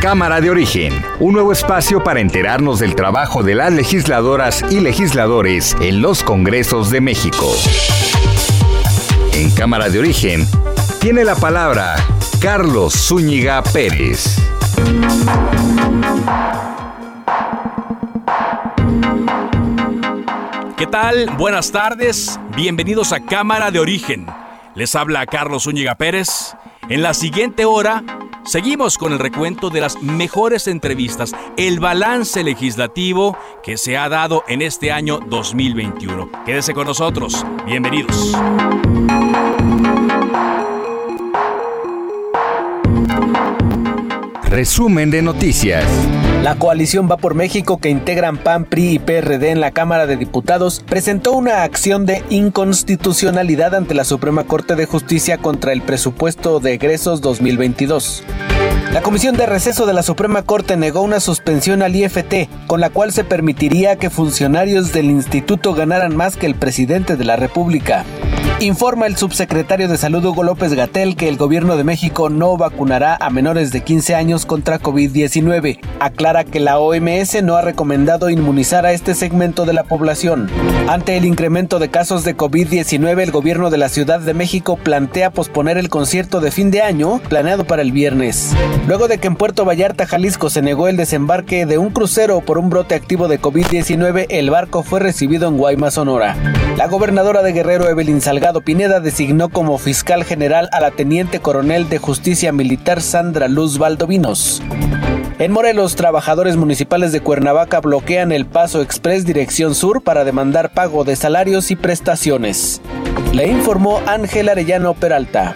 Cámara de Origen, un nuevo espacio para enterarnos del trabajo de las legisladoras y legisladores en los Congresos de México. En Cámara de Origen tiene la palabra Carlos Zúñiga Pérez. ¿Qué tal? Buenas tardes. Bienvenidos a Cámara de Origen. Les habla Carlos Zúñiga Pérez. En la siguiente hora seguimos con el recuento de las mejores entrevistas, el balance legislativo que se ha dado en este año 2021. Quédese con nosotros. Bienvenidos. Resumen de noticias. La coalición Va por México que integran PAN, PRI y PRD en la Cámara de Diputados presentó una acción de inconstitucionalidad ante la Suprema Corte de Justicia contra el presupuesto de egresos 2022. La Comisión de Receso de la Suprema Corte negó una suspensión al IFT, con la cual se permitiría que funcionarios del instituto ganaran más que el presidente de la República. Informa el subsecretario de Salud Hugo López Gatel que el gobierno de México no vacunará a menores de 15 años contra COVID-19. Aclara que la OMS no ha recomendado inmunizar a este segmento de la población. Ante el incremento de casos de COVID-19, el gobierno de la Ciudad de México plantea posponer el concierto de fin de año planeado para el viernes. Luego de que en Puerto Vallarta, Jalisco, se negó el desembarque de un crucero por un brote activo de COVID-19, el barco fue recibido en Guaymas, Sonora. La gobernadora de Guerrero, Evelyn Salgado, Pineda designó como fiscal general a la teniente coronel de justicia militar Sandra Luz Valdovinos. En Morelos, trabajadores municipales de Cuernavaca bloquean el paso express dirección sur para demandar pago de salarios y prestaciones. Le informó Ángel Arellano Peralta.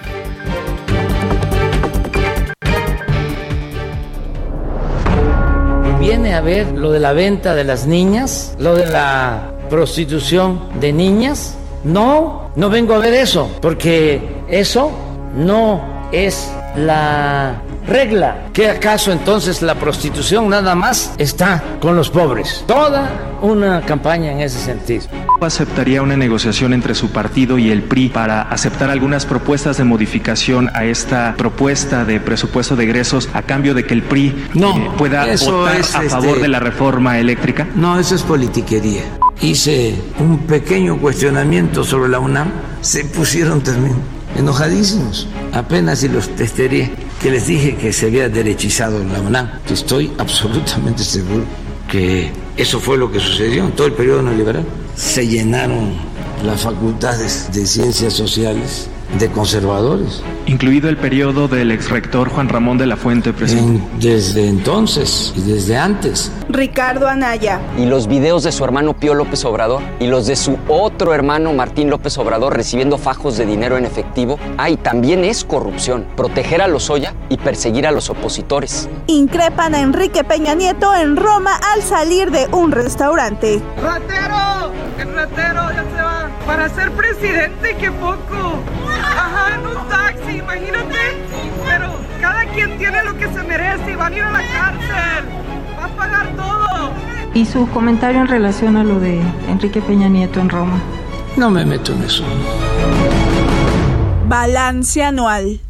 Viene a ver lo de la venta de las niñas, lo de la prostitución de niñas. No, no vengo a ver eso, porque eso no es la regla. ¿Qué acaso entonces la prostitución nada más está con los pobres? Toda una campaña en ese sentido. ¿Aceptaría una negociación entre su partido y el PRI para aceptar algunas propuestas de modificación a esta propuesta de presupuesto de egresos a cambio de que el PRI no, eh, pueda votar es, a favor este, de la reforma eléctrica? No, eso es politiquería. Hice un pequeño cuestionamiento sobre la UNAM, se pusieron también enojadísimos. Apenas si los testeré que les dije que se había derechizado la UNAM, que estoy absolutamente seguro que eso fue lo que sucedió en todo el periodo neoliberal. Se llenaron las facultades de ciencias sociales de conservadores. Incluido el periodo del exrector Juan Ramón de la Fuente, presidente. En, desde entonces y desde antes. Ricardo Anaya. Y los videos de su hermano Pío López Obrador y los de su otro hermano Martín López Obrador recibiendo fajos de dinero en efectivo. Ay, también es corrupción. Proteger a los Oya y perseguir a los opositores. Increpan a Enrique Peña Nieto en Roma al salir de un restaurante. ¡Ratero! ¡El ratero ya se va! Para ser presidente, qué poco. Ajá, en un taxi, imagínate. Pero cada quien tiene lo que se merece y van a ir a la cárcel. Va a pagar todo. Y su comentario en relación a lo de Enrique Peña Nieto en Roma. No me meto en eso. Balance anual.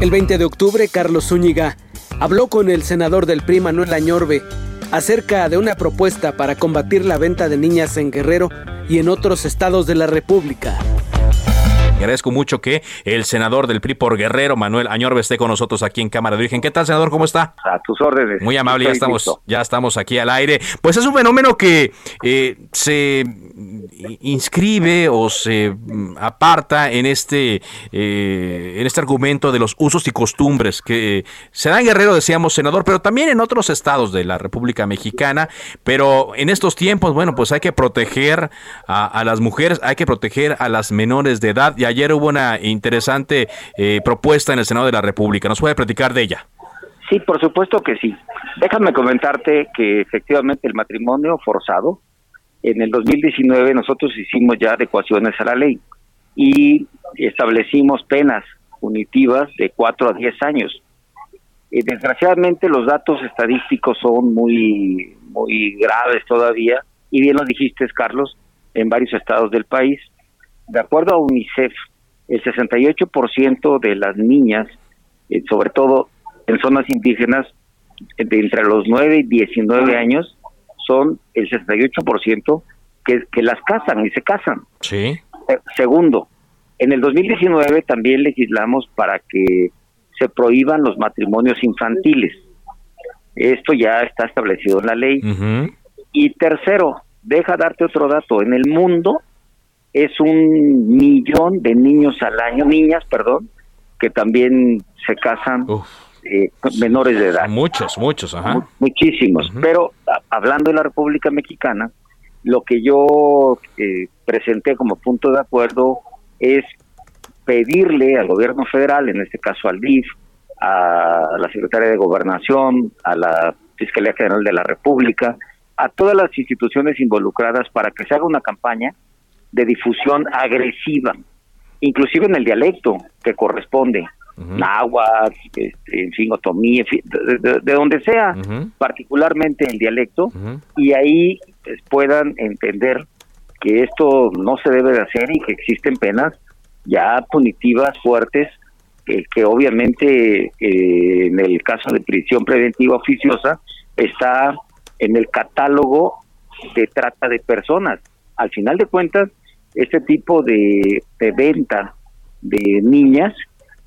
El 20 de octubre, Carlos Zúñiga habló con el senador del PRI, Manuel Añorbe, acerca de una propuesta para combatir la venta de niñas en Guerrero y en otros estados de la República. Agradezco mucho que el senador del PRI por Guerrero, Manuel Añorbe, esté con nosotros aquí en Cámara de Origen. ¿Qué tal, senador? ¿Cómo está? A tus órdenes. Muy amable, ya estamos, ya estamos aquí al aire. Pues es un fenómeno que eh, se inscribe o se mm, aparta en este, eh, en este argumento de los usos y costumbres que se dan en Guerrero, decíamos, senador, pero también en otros estados de la República Mexicana. Pero en estos tiempos, bueno, pues hay que proteger a, las mujeres, hay que proteger a las menores de edad. Y ayer hubo una interesante eh, propuesta en el Senado de la República. ¿Nos puede platicar de ella? Sí, por supuesto que sí. Déjame comentarte que efectivamente el matrimonio forzado, en el 2019 nosotros hicimos ya adecuaciones a la ley y establecimos penas punitivas de 4 a 10 años. Eh, desgraciadamente los datos estadísticos son muy, muy graves todavía y bien lo dijiste, Carlos, en varios estados del país. De acuerdo a UNICEF, el 68% de las niñas, eh, sobre todo en zonas indígenas, de entre los 9 y 19 años, son el 68% que, que las casan y se casan. Sí. Eh, segundo, en el 2019 también legislamos para que se prohíban los matrimonios infantiles. Esto ya está establecido en la ley. Y tercero, deja darte otro dato. En el mundo es un millón de niños al año, niñas, perdón, que también se casan eh, menores de edad. Muchos, muchos, ajá. Muchísimos. Pero hablando de la República Mexicana, lo que yo eh, presenté como punto de acuerdo es pedirle al gobierno federal, en este caso al DIF, a la Secretaría de Gobernación, a la Fiscalía General de la República, a todas las instituciones involucradas para que se haga una campaña de difusión agresiva, inclusive en el dialecto que corresponde, náhuatl, este, en fin, otomí, de, donde sea, particularmente el dialecto, y ahí pues, puedan entender que esto no se debe de hacer y que existen penas ya punitivas fuertes que obviamente eh, en el caso de prisión preventiva oficiosa está en el catálogo de trata de personas. Al final de cuentas, este tipo de, venta de niñas,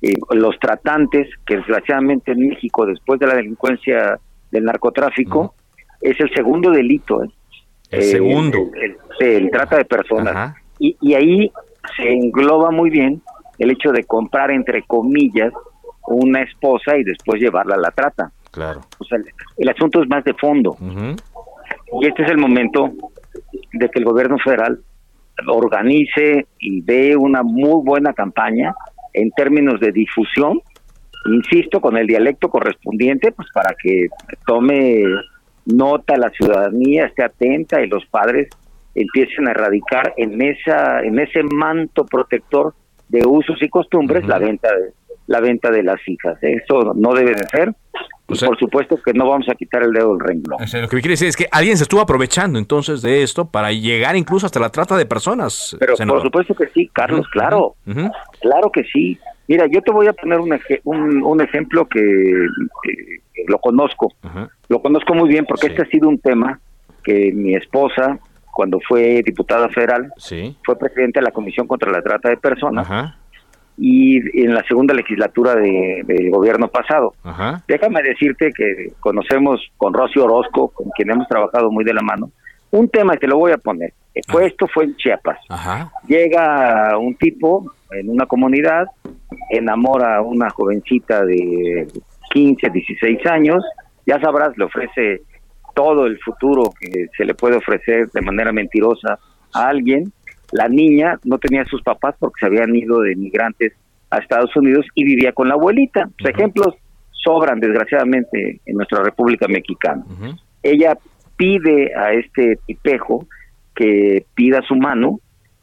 eh, los tratantes, que desgraciadamente en México, después de la delincuencia del narcotráfico, es el segundo delito. ¿eh? El segundo. El, trata de personas. Y, y ahí se engloba muy bien el hecho de comprar, entre comillas, una esposa y después llevarla a la trata. Claro. O sea, el, asunto es más de fondo. Y este es el momento de que el gobierno federal organice y dé una muy buena campaña en términos de difusión, insisto, con el dialecto correspondiente, pues para que tome nota la ciudadanía, esté atenta y los padres empiecen a erradicar en esa en ese manto protector de usos y costumbres la venta de la venta de las hijas. Eso no debe de ser. Y por supuesto que no vamos a quitar el dedo del renglón. lo que me quiere decir es que alguien se estuvo aprovechando entonces de esto para llegar incluso hasta la trata de personas. Pero por supuesto que sí, Carlos, claro. Claro que sí. Mira, yo te voy a poner un, un, ejemplo que, lo conozco. Lo conozco muy bien porque este ha sido un tema que mi esposa cuando fue diputada federal, fue presidente de la Comisión contra la Trata de Personas y en la segunda legislatura del gobierno pasado. Déjame decirte que conocemos con Rocío Orozco, con quien hemos trabajado muy de la mano, un tema que te lo voy a poner. Fue, esto fue en Chiapas. Llega un tipo en una comunidad, enamora a una jovencita de 15, 16 años, ya sabrás, le ofrece todo el futuro que se le puede ofrecer de manera mentirosa a alguien. La niña no tenía sus papás porque se habían ido de migrantes a Estados Unidos y vivía con la abuelita. ejemplos sobran desgraciadamente en nuestra República Mexicana. Ella pide a este tipejo que pida su mano,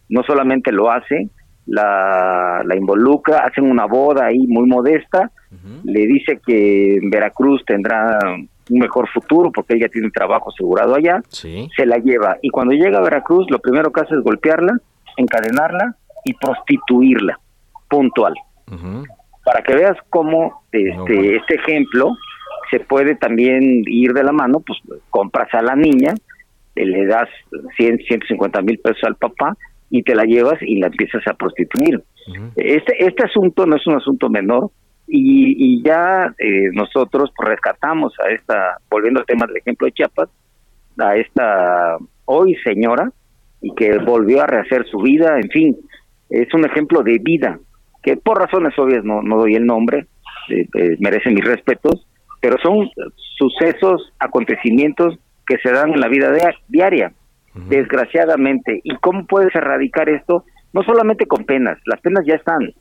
no solamente lo hace, la, la involucra, hacen una boda ahí muy modesta, le dice que en Veracruz tendrá un mejor futuro porque ella tiene un trabajo asegurado allá, se la lleva. Y cuando llega a Veracruz, lo primero que hace es golpearla, encadenarla y prostituirla, puntual. Para que veas cómo este, este ejemplo se puede también ir de la mano, pues compras a la niña, le das 100, 150 mil pesos al papá y te la llevas y la empiezas a prostituir. este, este asunto no es un asunto menor y, ya eh, nosotros rescatamos a esta, volviendo al tema del ejemplo de Chiapas, a esta hoy señora y que volvió a rehacer su vida, en fin, es un ejemplo de vida, que por razones obvias no, no doy el nombre, eh, eh, merece mis respetos, pero son sucesos, acontecimientos que se dan en la vida diaria, desgraciadamente. ¿Y cómo puedes erradicar esto? No solamente con penas, las penas ya están.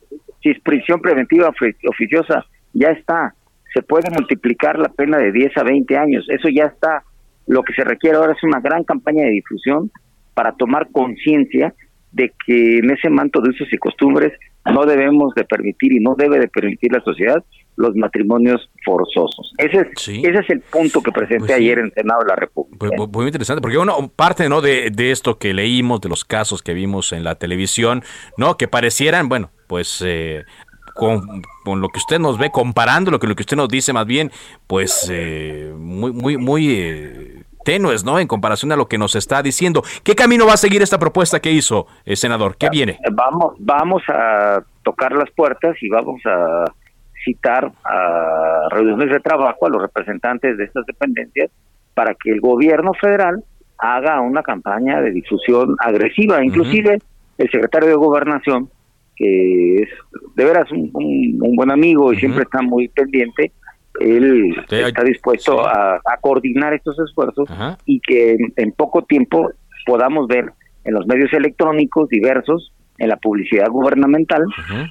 Si es prisión preventiva oficiosa, ya está. Se puede multiplicar la pena de 10 a 20 años, eso ya está. Lo que se requiere ahora es una gran campaña de difusión para tomar conciencia de que en ese manto de usos y costumbres no debemos de permitir y no debe de permitir la sociedad los matrimonios forzosos. Ese es, ese es el punto que presenté pues ayer en el Senado de la República. Pues, muy interesante, porque uno parte ¿no? De, de, esto que leímos, de los casos que vimos en la televisión, ¿no? que parecieran, bueno, pues eh, con, con, lo que usted nos ve, comparando lo que, lo que usted nos dice más bien, pues eh, muy, muy, muy... Eh, tenues, ¿no? En comparación a lo que nos está diciendo. ¿Qué camino va a seguir esta propuesta que hizo, el senador? ¿Qué viene? Vamos, vamos a tocar las puertas y vamos a citar a reuniones de trabajo a los representantes de estas dependencias para que el gobierno federal haga una campaña de difusión agresiva. Inclusive el secretario de Gobernación, que es de veras un, buen amigo y siempre está muy pendiente, él está dispuesto a, coordinar estos esfuerzos y que en, poco tiempo podamos ver en los medios electrónicos diversos, en la publicidad gubernamental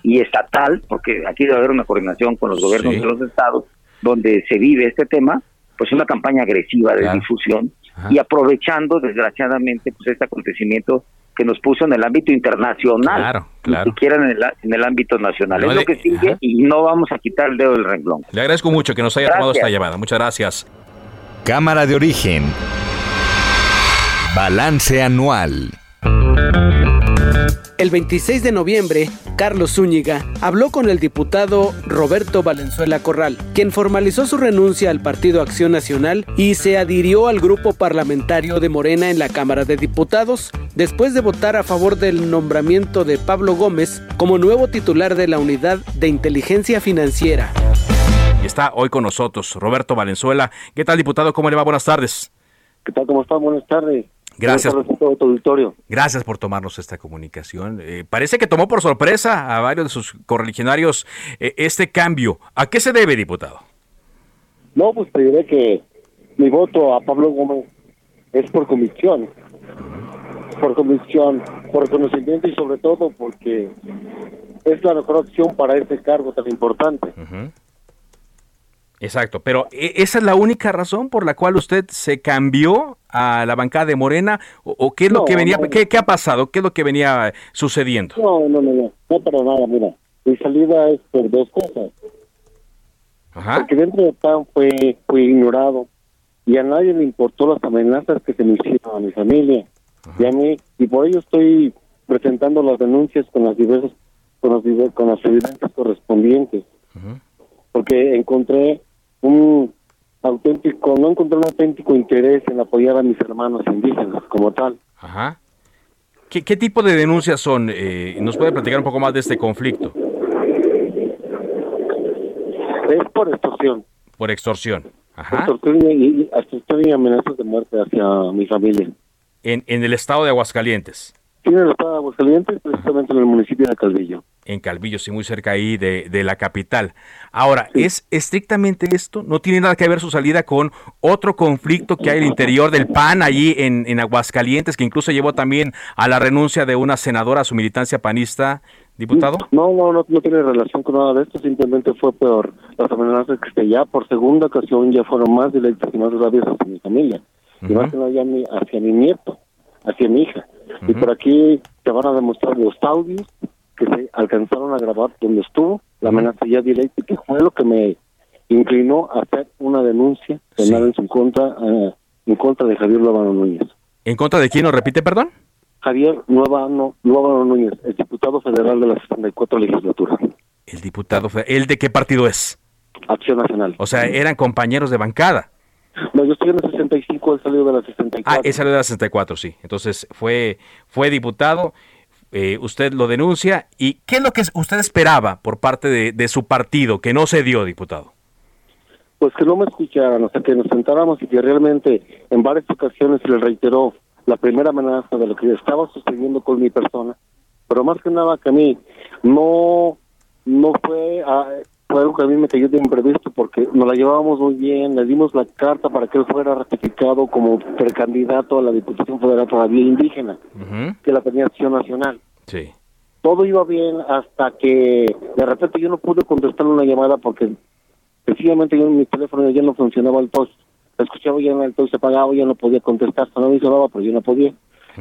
y estatal, porque aquí debe haber una coordinación con los gobiernos de los estados, donde se vive este tema, pues una campaña agresiva de difusión y aprovechando desgraciadamente pues este acontecimiento que nos puso en el ámbito internacional, claro, claro. ni siquiera en el, en el ámbito nacional. es lo que sigue y no vamos a quitar el dedo del renglón. Le agradezco mucho que nos haya tomado esta llamada. Muchas gracias. Cámara de origen. Balance anual. El 26 de noviembre, Carlos Zúñiga habló con el diputado Roberto Valenzuela Corral, quien formalizó su renuncia al Partido Acción Nacional y se adhirió al grupo parlamentario de Morena en la Cámara de Diputados, después de votar a favor del nombramiento de Pablo Gómez como nuevo titular de la Unidad de Inteligencia Financiera. Y está hoy con nosotros Roberto Valenzuela. ¿Qué tal, diputado? ¿Cómo le va? Buenas tardes. ¿Qué tal? ¿Cómo está? Buenas tardes. Gracias. Gracias por tomarnos esta comunicación. Eh, parece que tomó por sorpresa a varios de sus correligionarios eh, este cambio. ¿A qué se debe, diputado? No, pues te diré que mi voto a Pablo Gómez es por convicción. Por convicción, por conocimiento y sobre todo porque es la mejor opción para este cargo tan importante. Exacto, pero ¿e-, ¿esa es la única razón por la cual usted se cambió a la bancada de Morena o, qué es lo que venía, ¿qué, ha pasado? ¿Qué es lo que venía sucediendo? No, no, no, no, no para nada, mira, mi salida es por dos cosas. Ajá. Porque dentro de PAN fue, fue ignorado y a nadie le importó las amenazas que se me hicieron a mi familia y a mí, y por ello estoy presentando las denuncias con las diversas, con las, con las evidencias correspondientes. Porque encontré un auténtico, no encontré un auténtico interés en apoyar a mis hermanos indígenas como tal. Ajá. ¿Qué, tipo de denuncias son? Eh, ¿Nos puede platicar un poco más de este conflicto? Es por extorsión. Por extorsión. Ajá. Extorsión y, y amenazas de muerte hacia mi familia. En, en el estado de Aguascalientes. Sí, en el estado de Aguascalientes, precisamente en el municipio de Calvillo en Calvillo, sí, muy cerca ahí de, de la capital. Ahora, ¿es estrictamente esto? ¿No tiene nada que ver su salida con otro conflicto que hay el interior del PAN allí en, en Aguascalientes, que incluso llevó también a la renuncia de una senadora a su militancia panista, diputado? No, no, no, no tiene relación con nada de esto, simplemente fue por las amenazas que ya por segunda ocasión ya fueron más directas y más graves hacia mi familia, y más que nada hacia mi nieto, hacia mi hija. Y por aquí te van a demostrar los audios que se alcanzaron a grabar donde estuvo la amenaza ya directa que fue lo que me inclinó a hacer una denuncia penal en su contra eh, en contra de Javier Luevano Núñez. ¿En contra de quién lo repite, perdón? Javier Luevano, Núñez, el diputado federal de la 64 legislatura. El diputado, ¿el de qué partido es? Acción Nacional. O sea, eran compañeros de bancada. No, yo estoy en el 65, él salió de la 64. Ah, él salió de la 64, sí. Entonces fue, fue diputado eh, usted lo denuncia. ¿Y qué es lo que usted esperaba por parte de, su partido que no se dio, diputado? Pues que no me escucharan, o sea, que nos sentáramos y que realmente en varias ocasiones se le reiteró la primera amenaza de lo que estaba sucediendo con mi persona, pero más que nada que a mí no, no fue a, fue algo que a mí me cayó de imprevisto porque nos la llevábamos muy bien, le dimos la carta para que él fuera ratificado como precandidato a la Diputación Federal todavía indígena, que la tenía Acción Nacional. Sí. Todo iba bien hasta que de repente yo no pude contestar una llamada porque sencillamente yo en mi teléfono ya no funcionaba el post. Escuchaba ya el post se apagaba, ya no podía contestar, no me sonaba, pero yo no podía.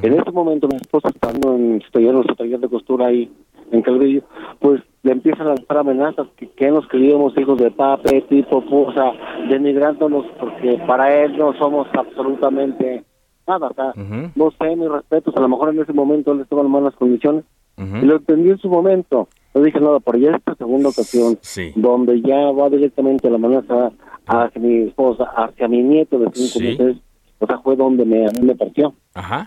En ese momento mi esposa estando en su taller, en su taller de costura ahí en Calvillo, pues le empiezan a lanzar amenazas que, que nos queríamos hijos de pape, tipo, o sea, denigrándonos porque para él no somos absolutamente nada, o sea, no sé, mis respetos, a lo mejor en ese momento él estaba en malas condiciones, y lo entendí en su momento, no dije nada, pero ya esta segunda ocasión, donde ya va directamente la amenaza hacia mi esposa, hacia mi nieto de cinco meses, o sea, fue donde me, me partió.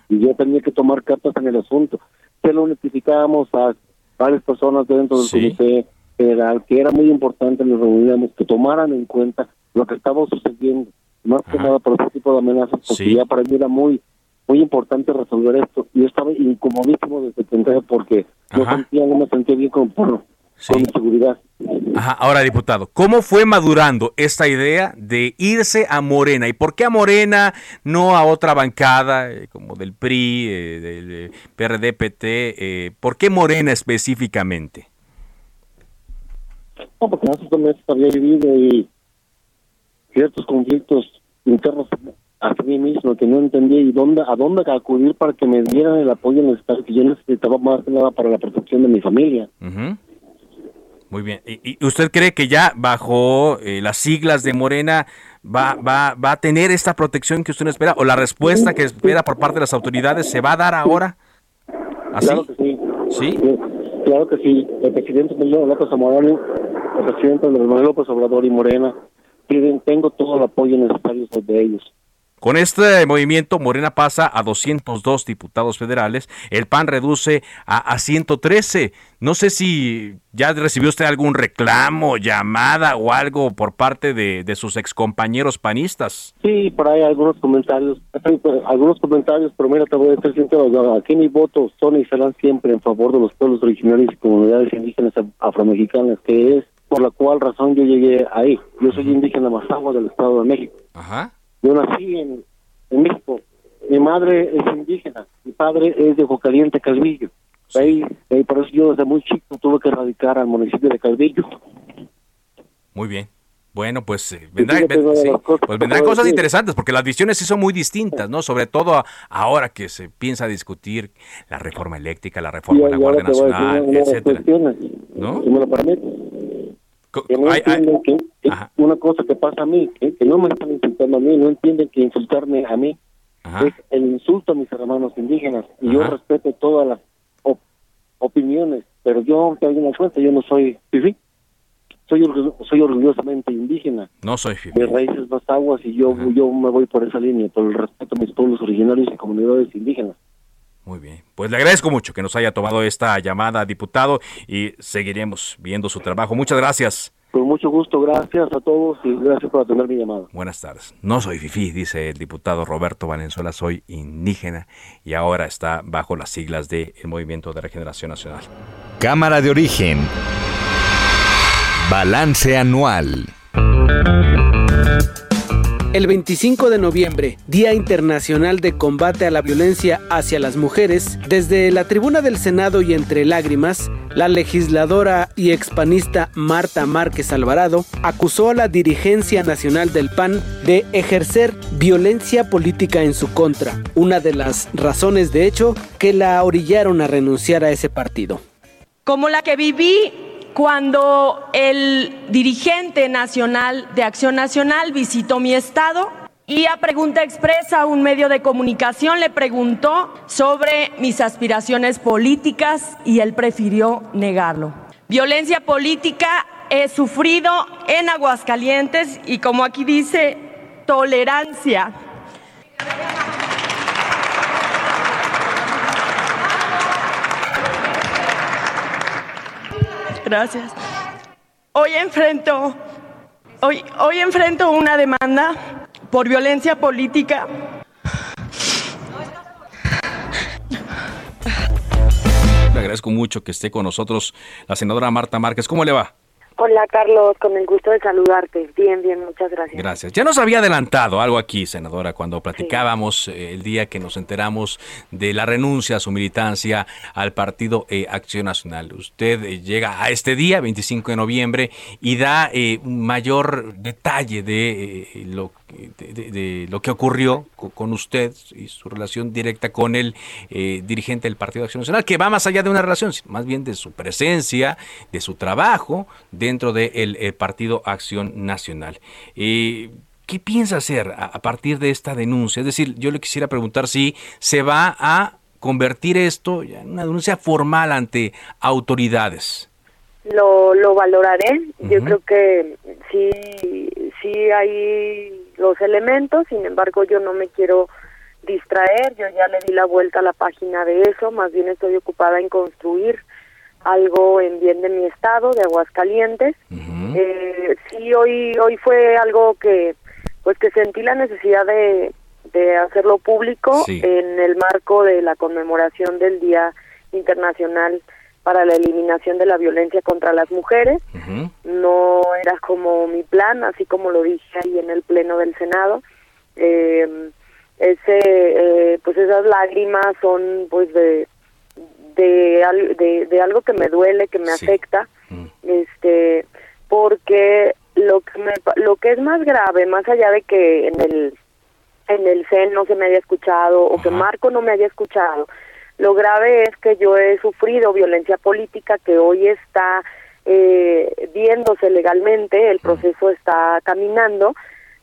Y yo tenía que tomar cartas en el asunto. Se lo notificamos a varias personas dentro del comité federal, que era muy importante, nos reuníamos, que tomaran en cuenta lo que estaba sucediendo, más que nada por ese tipo de amenazas, porque ya para mí era muy muy importante resolver esto. Yo estaba incomodísimo desde que entré porque no, sentía, no me sentía bien con, por, con seguridad. Ajá. Ahora, diputado, ¿cómo fue madurando esta idea de irse a Morena? ¿Y por qué a Morena, no a otra bancada eh, como del PRI, eh, del eh, PRD-PT? Eh, ¿Por qué Morena específicamente? No, porque dos meses había vivido y ciertos conflictos internos a mí mismo, que no entendía y dónde, a dónde acudir para que me dieran el apoyo necesario que yo necesitaba más que nada para la protección de mi familia. Muy bien. ¿Y, usted cree que ya bajo eh, las siglas de Morena va, va, va a tener esta protección que usted espera o la respuesta que espera por parte de las autoridades se va a dar ahora? ¿Así? Claro que sí. ¿Sí? claro que sí. El presidente López Zamorano, el presidente López Obrador y Morena, piden, tengo todo el apoyo necesario de ellos. Con este movimiento, Morena pasa a 202 diputados federales, el PAN reduce a, 113. No sé si ya recibió usted algún reclamo, llamada o algo por parte de, sus excompañeros panistas. Sí, por ahí algunos comentarios, algunos comentarios, pero mira, te voy a decir aquí mi votos son y serán siempre en favor de los pueblos originarios y comunidades indígenas afromexicanas, que es por la cual razón yo llegué ahí. Yo soy indígena Mazahua del Estado de México. Ajá. Yo nací en, México. Mi madre es indígena, mi padre es de Jocaliente, Calvillo. Ahí, por eso yo desde muy chico tuve que radicar al municipio de Calvillo. Muy bien. Bueno, pues, eh, vendrán, pues vendrán cosas interesantes, porque las visiones sí son muy distintas, ¿no? Sobre todo ahora que se piensa discutir la reforma eléctrica, la reforma de la Guardia Nacional, etcétera. ¿No? Si me lo que no entienden que, una cosa que pasa a mí, que, no me están insultando a mí, no entienden que insultarme a mí es el insulto a mis hermanos indígenas. Y yo respeto todas las opiniones, pero yo te doy una cuenta, yo no soy fifi. Soy, soy orgullosamente indígena. No soy fifi. De raíces más aguas y yo, yo me voy por esa línea, por el respeto a mis pueblos originarios y comunidades indígenas. Muy bien. Pues le agradezco mucho que nos haya tomado esta llamada, diputado, y seguiremos viendo su trabajo. Muchas gracias. Con mucho gusto, gracias a todos y gracias por atender mi llamada. Buenas tardes. No soy FIFI, dice el diputado Roberto Valenzuela, soy indígena y ahora está bajo las siglas del Movimiento de Regeneración Nacional. Cámara de Origen. Balance Anual. El 25 de noviembre, Día Internacional de Combate a la Violencia hacia las Mujeres, desde la tribuna del Senado y entre lágrimas, la legisladora y expanista Marta Márquez Alvarado acusó a la dirigencia nacional del PAN de ejercer violencia política en su contra, una de las razones de hecho que la orillaron a renunciar a ese partido. Como la que viví cuando el dirigente nacional de Acción Nacional visitó mi estado y a pregunta expresa un medio de comunicación le preguntó sobre mis aspiraciones políticas y él prefirió negarlo. Violencia política he sufrido en Aguascalientes y como aquí dice, tolerancia. Gracias. Hoy enfrento, hoy, hoy enfrento una demanda por violencia política. Le agradezco mucho que esté con nosotros la senadora Marta Márquez. ¿Cómo le va? Hola Carlos, con el gusto de saludarte. Bien, bien, muchas gracias. Gracias. Ya nos había adelantado algo aquí, senadora, cuando platicábamos eh, el día que nos enteramos de la renuncia a su militancia al Partido eh, Acción Nacional. Usted eh, llega a este día, 25 de noviembre, y da un mayor detalle de lo de, lo que ocurrió con usted y su relación directa con el eh, dirigente del Partido de Acción Nacional, que va más allá de una relación, más bien de su presencia, de su trabajo dentro del eh, Partido Acción Nacional. Eh, ¿Qué piensa hacer a, partir de esta denuncia? Es decir, yo le quisiera preguntar si se va a convertir esto en una denuncia formal ante autoridades. Lo, lo valoraré. Yo creo que sí, sí hay los elementos, sin embargo yo no me quiero distraer, yo ya le di la vuelta a la página de eso, más bien estoy ocupada en construir algo en bien de mi estado, de Aguascalientes. eh, sí, hoy hoy fue algo que pues que sentí la necesidad de, de hacerlo público en el marco de la conmemoración del Día Internacional para la eliminación de la violencia contra las mujeres. No era como mi plan, así como lo dije ahí en el pleno del Senado. Eh, ese, eh, pues esas lágrimas son pues de de, de, algo que me duele, que me afecta, este, porque lo que me, lo que es más grave, más allá de que en el en el CEN no se me haya escuchado o que Marco no me haya escuchado, lo grave es que yo he sufrido violencia política que hoy está eh, viéndose legalmente, el proceso está caminando,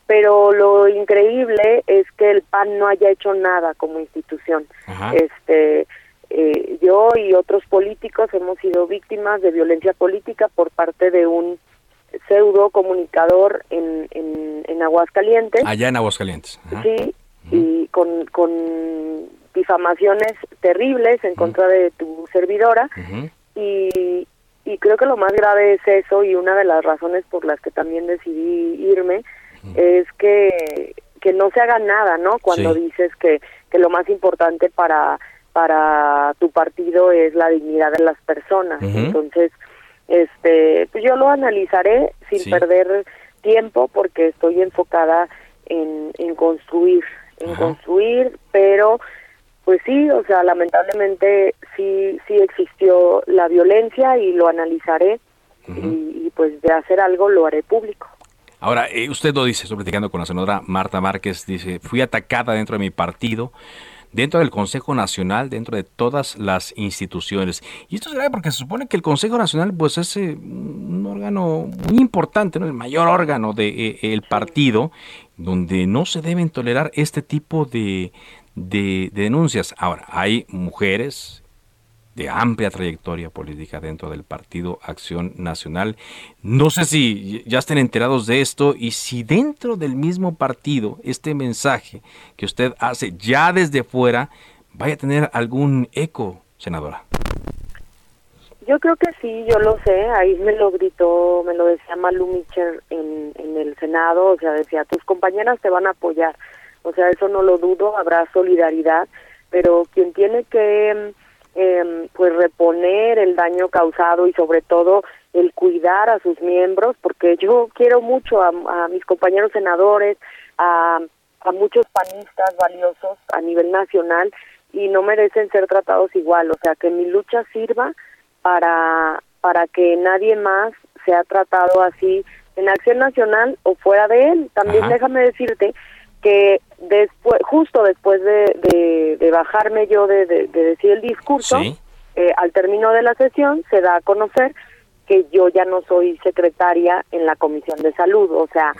pero lo increíble es que el PAN no haya hecho nada como institución. Este, eh, yo y otros políticos hemos sido víctimas de violencia política por parte de un pseudo comunicador en, en, en Aguascalientes. Allá en Aguascalientes. Sí, y con, con difamaciones terribles en contra de tu servidora y, y creo que lo más grave es eso y una de las razones por las que también decidí irme es que, que no se haga nada, ¿no? Cuando dices que, que lo más importante para para tu partido es la dignidad de las personas. Entonces, este, pues yo lo analizaré sin perder tiempo porque estoy enfocada en, en construir, en construir, pero pues sí, o sea, lamentablemente sí, sí existió la violencia y lo analizaré y, pues de hacer algo lo haré público. Ahora, eh, usted lo dice, estoy platicando con la senadora Marta Márquez, dice, fui atacada dentro de mi partido, dentro del Consejo Nacional, dentro de todas las instituciones. Y esto es grave porque se supone que el Consejo Nacional pues es eh, un órgano muy importante, ¿no? el mayor órgano del de, eh, el partido, donde no se deben tolerar este tipo de, de, denuncias. Ahora, hay mujeres de amplia trayectoria política dentro del Partido Acción Nacional. No sé si ya estén enterados de esto y si dentro del mismo partido este mensaje que usted hace ya desde fuera vaya a tener algún eco, senadora. Yo creo que sí, yo lo sé. Ahí me lo gritó, me lo decía Malu Mitchell en, en el Senado. O sea, decía, tus compañeras te van a apoyar o sea, eso no lo dudo, habrá solidaridad, pero quien tiene que eh, pues reponer el daño causado y sobre todo el cuidar a sus miembros, porque yo quiero mucho a, mis compañeros senadores, a, a muchos panistas valiosos a nivel nacional y no merecen ser tratados igual, o sea, que mi lucha sirva para para que nadie más sea tratado así en Acción Nacional o fuera de él. También déjame decirte que después, justo después de, de, bajarme yo de, decir el discurso, eh, al término de la sesión se da a conocer que yo ya no soy secretaria en la Comisión de Salud, o sea...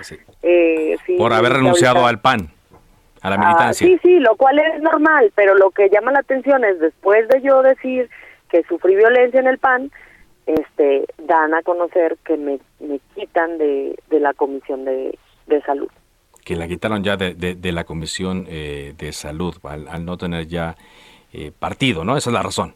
Eh, Por haber renunciado al PAN, a la ah, militancia. sí, sí, lo cual es normal, pero lo que llama la atención es después de yo decir que sufrí violencia en el PAN, este, dan a conocer que me, me quitan de, de la Comisión de, de Salud que la quitaron ya de, de, la Comisión eh, de Salud al, no tener ya eh, partido, ¿no? Esa es la razón.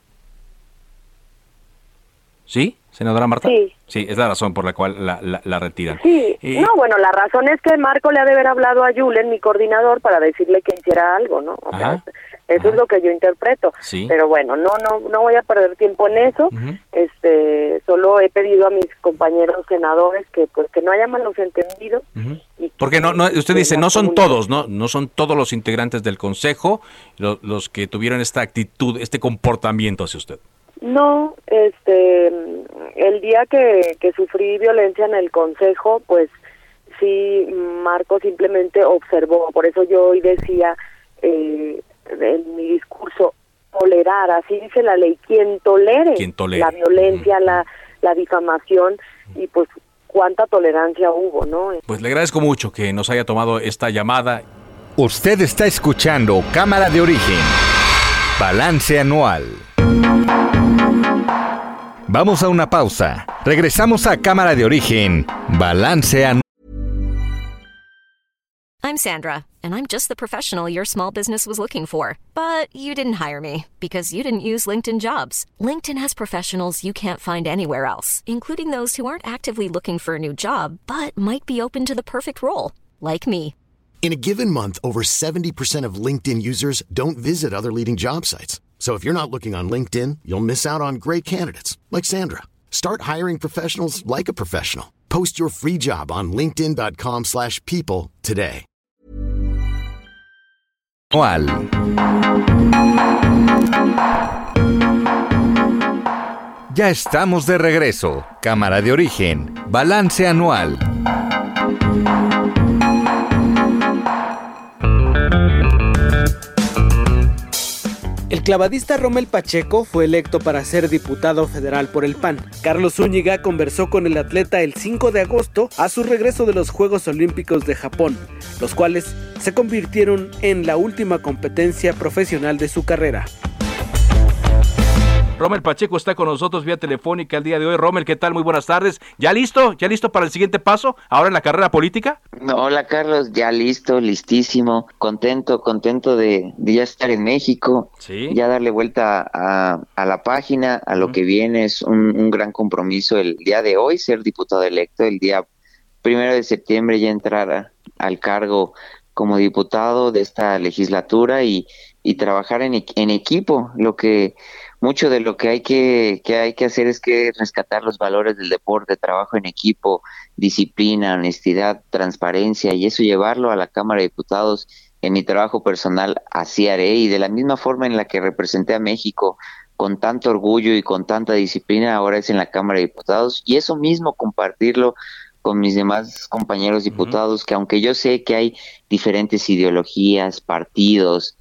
¿Sí? Senadora Marta. Sí. Sí, es la razón por la cual la, la, retiran. Sí, no, bueno, la razón es que Marco le ha de haber hablado a Julen, mi coordinador, para decirle que hiciera algo, ¿no? eso es lo que yo interpreto. Sí. Pero bueno, no, no, no voy a perder tiempo en eso. Este, solo he pedido a mis compañeros senadores que, pues, que no haya malos entendidos. Porque no, no, usted dice, no son todos, ¿no? No son todos los integrantes del consejo los que tuvieron esta actitud, este comportamiento hacia usted. No, este, el día que, que sufrí violencia en el consejo, pues sí, Marco simplemente observó, por eso yo hoy decía eh, en mi discurso, tolerar, así dice la ley, quien tolere, la violencia, la, la difamación y pues cuánta tolerancia hubo, ¿no? Pues le agradezco mucho que nos haya tomado esta llamada. Usted está escuchando Cámara de Origen, Balance Anual. Vamos a una pausa. Regresamos a Cámara de Origen, Balance Anual. I'm Sandra, and I'm just the professional your small business was looking for. But you didn't hire me because you didn't use LinkedIn jobs. LinkedIn has professionals you can't find anywhere else, including those who aren't actively looking for a new job but might be open to the perfect role, like me. In a given month, over 70% of LinkedIn users don't visit other leading job sites. So if you're not looking on LinkedIn, you'll miss out on great candidates like Sandra. Start hiring professionals like a professional. Post your free job on linkedin.com/people today. Ya estamos de regreso. Cámara de origen. Balance anual. El clavadista Rommel Pacheco fue electo para ser diputado federal por el PAN. Carlos Zúñiga conversó con el atleta el 5 de agosto a su regreso de los Juegos Olímpicos de Japón, los cuales se convirtieron en la última competencia profesional de su carrera. Rommel Pacheco está con nosotros vía telefónica el día de hoy. Rommel, ¿qué tal? Muy buenas tardes. ¿Ya listo? ¿Ya listo para el siguiente paso? ¿Ahora en la carrera política? Hola, Carlos. Ya listo, listísimo. Contento, contento de, ya estar en México. Sí. Ya darle vuelta a, la página, a lo que viene. Es un, gran compromiso el día de hoy ser diputado electo. El día primero de septiembre ya entrar al cargo como diputado de esta legislatura y, trabajar en, en equipo. Lo que mucho de lo que hay que, que hay que hacer es que rescatar los valores del deporte, trabajo en equipo, disciplina, honestidad, transparencia y eso llevarlo a la Cámara de Diputados. En mi trabajo personal así haré y de la misma forma en la que representé a México con tanto orgullo y con tanta disciplina, ahora es en la Cámara de Diputados y eso mismo compartirlo con mis demás compañeros diputados, que aunque yo sé que hay diferentes ideologías, partidos,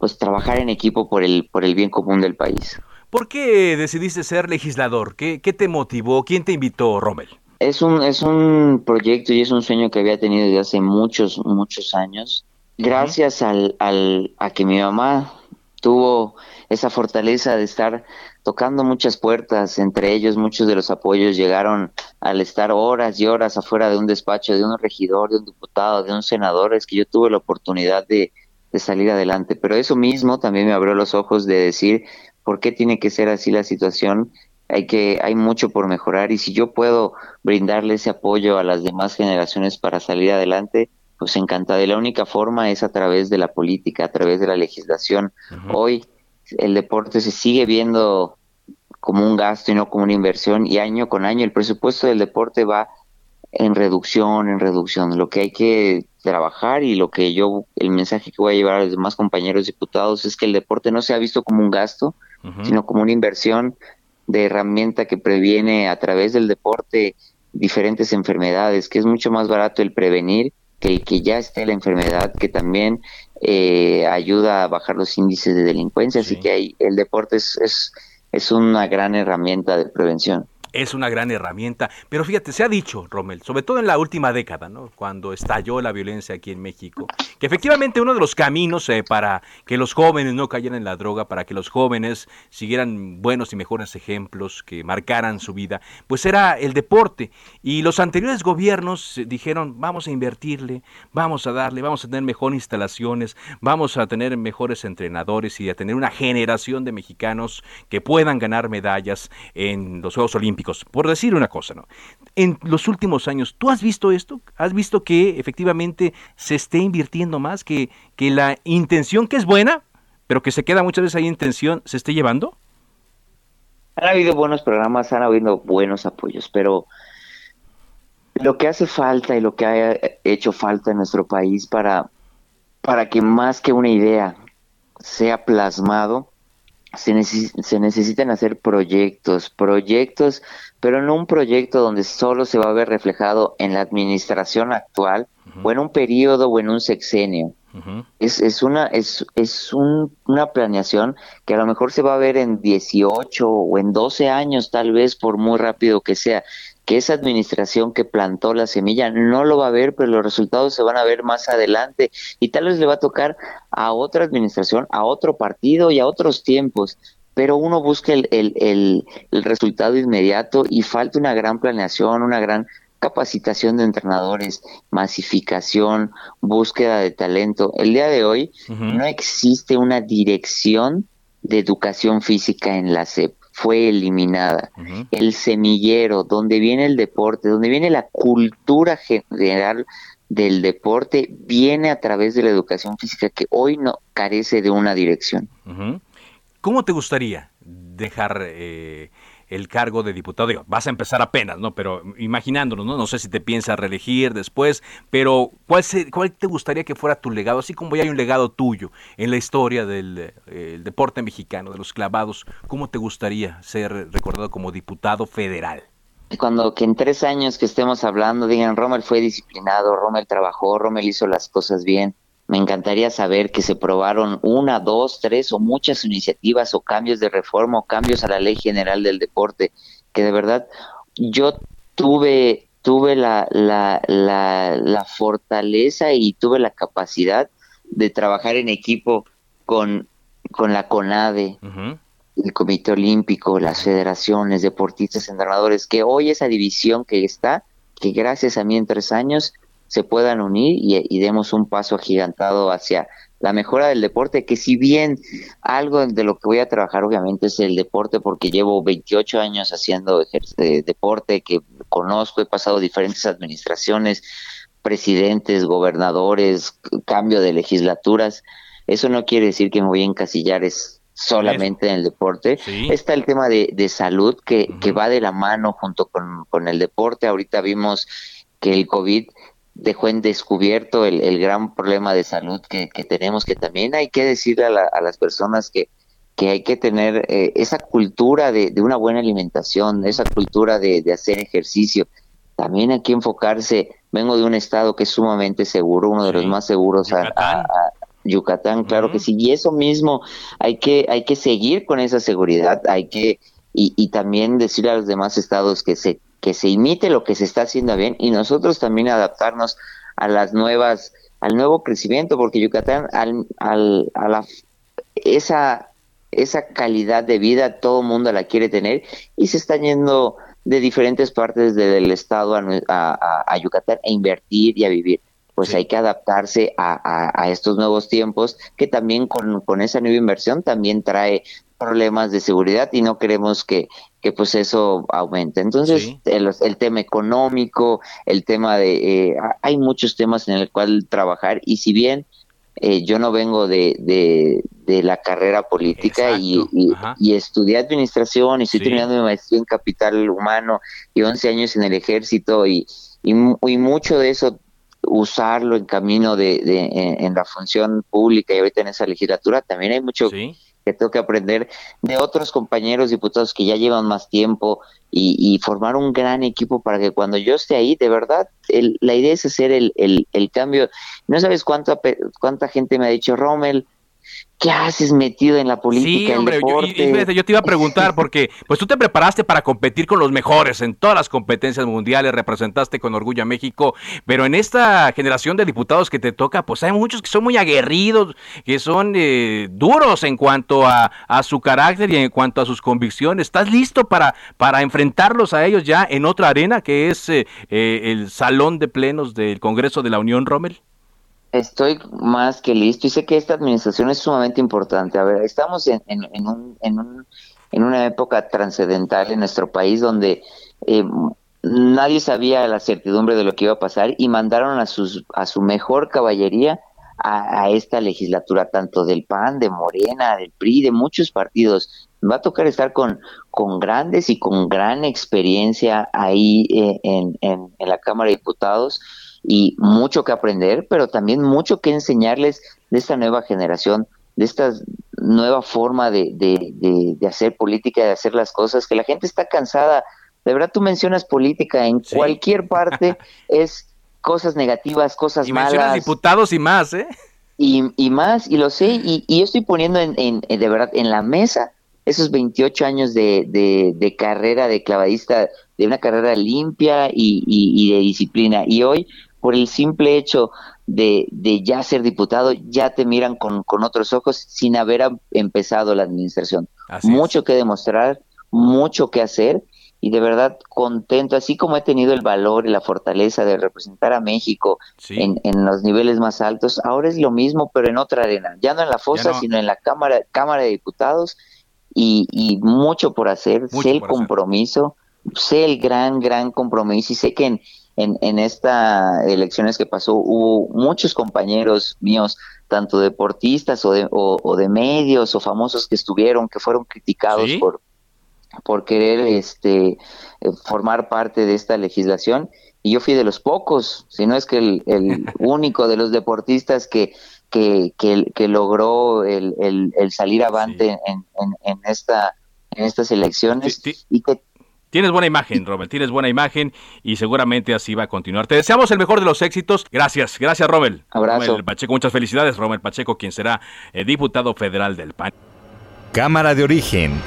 pues trabajar en equipo por el, por el bien común del país. ¿Por qué decidiste ser legislador? ¿Qué, qué te motivó? ¿Quién te invitó, Rommel? Es un, es un proyecto y es un sueño que había tenido desde hace muchos, muchos años. Gracias al, al, a que mi mamá tuvo esa fortaleza de estar tocando muchas puertas, entre ellos muchos de los apoyos llegaron al estar horas y horas afuera de un despacho de un regidor, de un diputado, de un senador, es que yo tuve la oportunidad de, de salir adelante. Pero eso mismo también me abrió los ojos de decir por qué tiene que ser así la situación. Hay que hay mucho por mejorar y si yo puedo brindarle ese apoyo a las demás generaciones para salir adelante, pues encantado. Y la única forma es a través de la política, a través de la legislación. Hoy el deporte se sigue viendo como un gasto y no como una inversión y año con año el presupuesto del deporte va en reducción, en reducción. Lo que hay que trabajar y lo que yo, el mensaje que voy a llevar a los demás compañeros diputados es que el deporte no se ha visto como un gasto, sino como una inversión de herramienta que previene a través del deporte diferentes enfermedades, que es mucho más barato el prevenir que el que ya esté la enfermedad, que también eh, ayuda a bajar los índices de delincuencia, así que hay, el deporte es, es, es una gran herramienta de prevención. Es una gran herramienta. Pero fíjate, se ha dicho, Rommel, sobre todo en la última década, ¿no? cuando estalló la violencia aquí en México, que efectivamente uno de los caminos eh, para que los jóvenes no cayeran en la droga, para que los jóvenes siguieran buenos y mejores ejemplos, que marcaran su vida, pues era el deporte. Y los anteriores gobiernos eh, dijeron, vamos a invertirle, vamos a darle, vamos a tener mejores instalaciones, vamos a tener mejores entrenadores y a tener una generación de mexicanos que puedan ganar medallas en los Juegos Olímpicos por decir una cosa, ¿no? En los últimos años, ¿tú has visto esto? ¿Has visto que efectivamente se esté invirtiendo más, que, que la intención que es buena, pero que se queda muchas veces ahí intención, se esté llevando? Han habido buenos programas, han habido buenos apoyos, pero lo que hace falta y lo que ha hecho falta en nuestro país para, para que más que una idea sea plasmado se, se, necesitan hacer proyectos, proyectos, pero no un proyecto donde solo se va a ver reflejado en la administración actual o en un periodo o en un sexenio. es, es, una es, es una planeación que a lo mejor se va a ver en 18 o en 12 años tal vez por muy rápido que sea que esa administración que plantó la semilla no lo va a ver, pero los resultados se van a ver más adelante. Y tal vez le va a tocar a otra administración, a otro partido y a otros tiempos, pero uno busca el, el, el, resultado inmediato y falta una gran planeación, una gran capacitación de entrenadores, masificación, búsqueda de talento. El día de hoy no existe una dirección de educación física en la SEP fue eliminada. El semillero, donde viene el deporte, donde viene la cultura general del deporte, viene a través de la educación física que hoy no carece de una dirección. ¿Cómo te gustaría dejar eh, el cargo de diputado. Digo, vas a empezar apenas, ¿no? Pero imaginándonos, ¿no? No sé si te piensas reelegir después, pero ¿cuál, ¿cuál te gustaría que fuera tu legado? Así como ya hay un legado tuyo en la historia del eh, deporte mexicano, de los clavados, ¿cómo te gustaría ser recordado como diputado federal? Cuando que en tres años que estemos hablando digan, Rommel fue disciplinado, Rommel trabajó, Rommel hizo las cosas bien, me encantaría saber que se probaron una, dos, tres o muchas iniciativas o cambios de reforma o cambios a la ley general del deporte, que de verdad yo tuve, tuve la, la, la, fortaleza y tuve la capacidad de trabajar en equipo con, con la CONADE, el Comité Olímpico, las federaciones, deportistas, entrenadores, que hoy esa división que está, que gracias a mí en tres años se puedan unir y, demos un paso agigantado hacia la mejora del deporte, que si bien algo de lo que voy a trabajar obviamente es el deporte, porque llevo 28 años haciendo deporte, que conozco, he pasado diferentes administraciones, presidentes, gobernadores, cambio de legislaturas, eso no quiere decir que me voy a encasillar es solamente en el deporte. Está el tema de, salud que, que va de la mano junto con, con el deporte. Ahorita vimos que el COVID dejó en descubierto el, gran problema de salud que, tenemos, que también hay que decirle a, las personas que, que hay que tener eh, esa cultura de, una buena alimentación, esa cultura de, hacer ejercicio. También hay que enfocarse, vengo de un estado que es sumamente seguro, uno de los más seguros Yucatán. A, Yucatán, claro que sí, y eso mismo hay que, hay que seguir con esa seguridad, hay que, y, y también decirle a los demás estados que se que se imite lo que se está haciendo bien y nosotros también adaptarnos a las nuevas, al nuevo crecimiento, porque Yucatán, al, al, a la, esa, esa calidad de vida, todo mundo la quiere tener y se están yendo de diferentes partes del estado a, a, Yucatán a invertir y a vivir. Pues hay que adaptarse a, a, estos nuevos tiempos que también con, con esa nueva inversión también trae problemas de seguridad y no queremos que, que pues eso aumente. Entonces, el, tema económico, el tema de... Eh, hay muchos temas en el cual trabajar y si bien eh, yo no vengo de, de, la carrera política y, y, estudié administración y estoy terminando mi maestría en capital humano y 11 años en el ejército y, y, mucho de eso usarlo en camino de, en, la función pública y ahorita en esa legislatura también hay mucho que tengo que aprender de otros compañeros diputados que ya llevan más tiempo y, formar un gran equipo para que cuando yo esté ahí, de verdad, la idea es hacer el, el, cambio. No sabes cuánta, cuánta gente me ha dicho, Rommel, ¿qué haces metido en la política? Sí, hombre, yo, yo, te iba a preguntar, porque pues tú te preparaste para competir con los mejores en todas las competencias mundiales, representaste con orgullo a México, pero en esta generación de diputados que te toca, pues hay muchos que son muy aguerridos, que son eh, duros en cuanto a, su carácter y en cuanto a sus convicciones. ¿Estás listo para, para enfrentarlos a ellos ya en otra arena, que es eh, eh, el Salón de Plenos del Congreso de la Unión, Rommel? Estoy más que listo y sé que esta administración es sumamente importante. A ver, estamos en, en, un, en, un, en una época trascendental en nuestro país donde eh, nadie sabía la certidumbre de lo que iba a pasar y mandaron a, sus, a su mejor caballería a, a, esta legislatura, tanto del PAN, de Morena, del PRI, de muchos partidos. Va a tocar estar con, con grandes y con gran experiencia ahí eh, en, en, en la Cámara de Diputados y mucho que aprender, pero también mucho que enseñarles de esta nueva generación, de esta nueva forma de, de, hacer política, de hacer las cosas, que la gente está cansada. De verdad, tú mencionas política en cualquier parte, es cosas negativas, cosas y malas. diputados y más, ¿eh? Y, y más, y lo sé, y, y yo estoy poniendo en, en, de verdad en la mesa esos 28 años de, de, de, carrera de clavadista, de una carrera limpia y, y, de disciplina. Y hoy por el simple hecho de, de ya ser diputado, ya te miran con, con otros ojos sin haber empezado la administración. mucho que demostrar, mucho que hacer y de verdad contento, así como he tenido el valor y la fortaleza de representar a México en, en, los niveles más altos, ahora es lo mismo, pero en otra arena, ya no en la fosa, sino en la Cámara, Cámara de Diputados y, y mucho por hacer, sé el compromiso, sé el gran, gran compromiso y sé que en, en, en estas elecciones que pasó hubo muchos compañeros míos, tanto deportistas o de, o, de medios o famosos que estuvieron, que fueron criticados por, por querer este, eh, formar parte de esta legislación. Y yo fui de los pocos, si no es que el, el único de los deportistas que, que, que, logró el, el, salir avante en, en, en, esta en estas elecciones y que Tienes buena imagen, Robert, tienes buena imagen y seguramente así va a continuar. Te deseamos el mejor de los éxitos. Gracias, gracias, Robert. Abrazo. Pacheco, muchas felicidades, Robert Pacheco, quien será eh, diputado federal del PAN. Cámara de origen.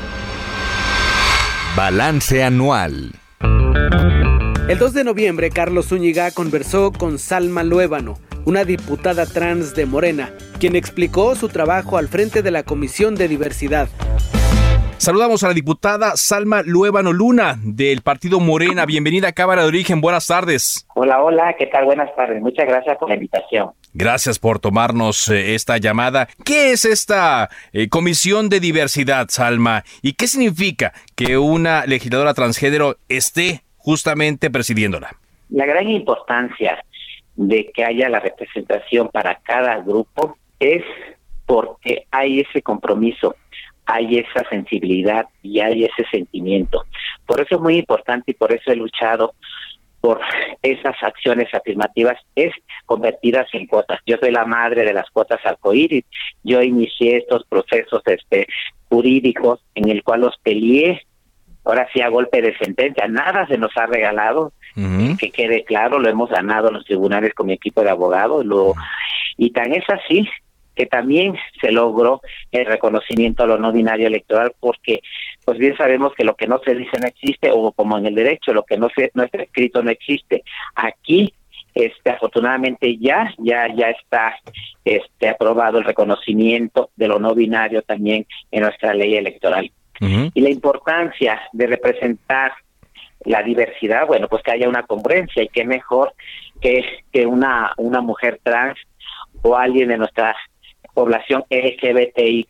Balance anual. El 2 de noviembre, Carlos Zúñiga conversó con Salma Luébano, una diputada trans de Morena, quien explicó su trabajo al frente de la Comisión de Diversidad. Saludamos a la diputada Salma Luébano Luna del Partido Morena. Bienvenida a Cámara de Origen. Buenas tardes. Hola, hola, ¿qué tal? Buenas tardes. Muchas gracias por la invitación. Gracias por tomarnos eh, esta llamada. ¿Qué es esta eh, Comisión de Diversidad, Salma? ¿Y qué significa que una legisladora transgénero esté justamente presidiéndola? La gran importancia de que haya la representación para cada grupo es porque hay ese compromiso hay esa sensibilidad y hay ese sentimiento. Por eso es muy importante y por eso he luchado por esas acciones afirmativas es convertidas en cuotas. Yo soy la madre de las cuotas arcoíris. Yo inicié estos procesos este, jurídicos en el cual los peleé. Ahora sí a golpe de sentencia. Nada se nos ha regalado. Que quede claro, lo hemos ganado en los tribunales con mi equipo de abogados. Lo, y tan es así que también se logró el reconocimiento a lo no binario electoral porque pues bien sabemos que lo que no se dice no existe o como en el derecho lo que no se no está escrito no existe. Aquí este afortunadamente ya ya ya está este aprobado el reconocimiento de lo no binario también en nuestra ley electoral. Y la importancia de representar la diversidad bueno pues que haya una congruencia y qué mejor que que una una mujer trans o alguien de nuestra población LGBTIQ+.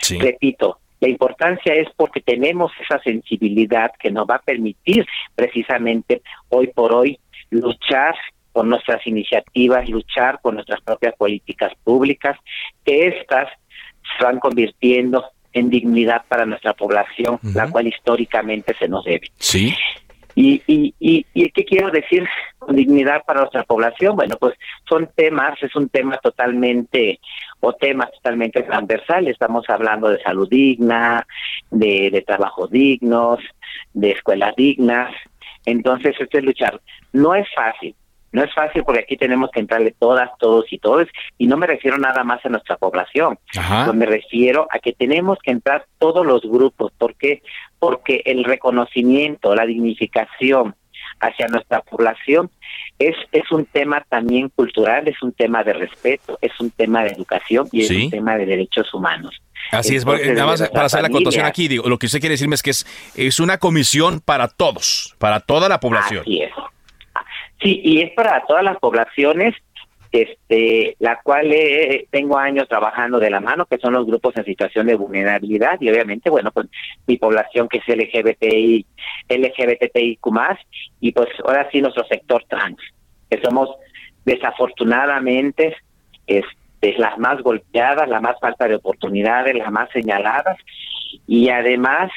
Sí. Repito, la importancia es porque tenemos esa sensibilidad que nos va a permitir precisamente hoy por hoy luchar con nuestras iniciativas, luchar con nuestras propias políticas públicas, que éstas se van convirtiendo en dignidad para nuestra población, la cual históricamente se nos debe. Sí. Y, y, y, y, qué quiero decir con dignidad para nuestra población? Bueno, pues son temas, es un tema totalmente, o temas totalmente transversales. Estamos hablando de salud digna, de, de trabajos dignos, de escuelas dignas. Entonces, esto es luchar. No es fácil, No es fácil porque aquí tenemos que entrarle todas, todos y todos, y no me refiero nada más a nuestra población, me refiero a que tenemos que entrar todos los grupos. ¿Por qué? Porque el reconocimiento, la dignificación hacia nuestra población es, es un tema también cultural, es un tema de respeto, es un tema de educación y es un tema de derechos humanos. Así es, nada más para hacer la acotación aquí, digo, lo que usted quiere decirme es que es, es una comisión para todos, para toda la población. Así es. Sí, y es para todas las poblaciones, este, la cual tengo años trabajando de la mano, que son los grupos en situación de vulnerabilidad y obviamente, bueno, pues mi población que es LGBTI, LGBTIQ+, y pues ahora sí nuestro sector trans, que somos desafortunadamente este, las más golpeadas, la más falta de oportunidades, las más señaladas, y además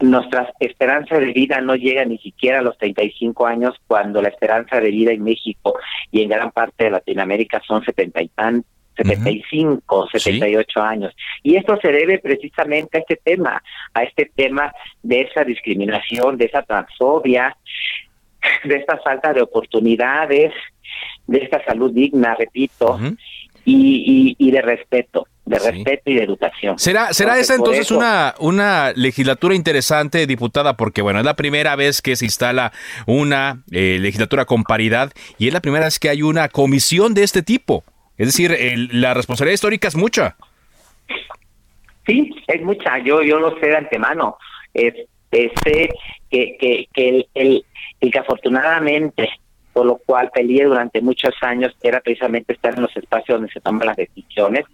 nuestra esperanza de vida no llega ni siquiera a los 35 años cuando la esperanza de vida en México y en gran parte de Latinoamérica son 70 y tan 75, 78 años. Y esto se debe precisamente a este tema, a este tema de esa discriminación, de esa transfobia, de esta falta de oportunidades, de esta salud digna, repito, y, y de respeto de respeto y de educación. ¿Será, será esa entonces una, una legislatura interesante, diputada? Porque, bueno, es la primera vez que se instala una eh, legislatura con paridad y es la primera vez que hay una comisión de este tipo. Es decir, la responsabilidad histórica es mucha. Sí, es mucha. Yo, yo lo sé de antemano. Es, sé que, que, que el, el, el que afortunadamente por lo cual peleé durante muchos años era precisamente estar en los espacios donde se toman las decisiones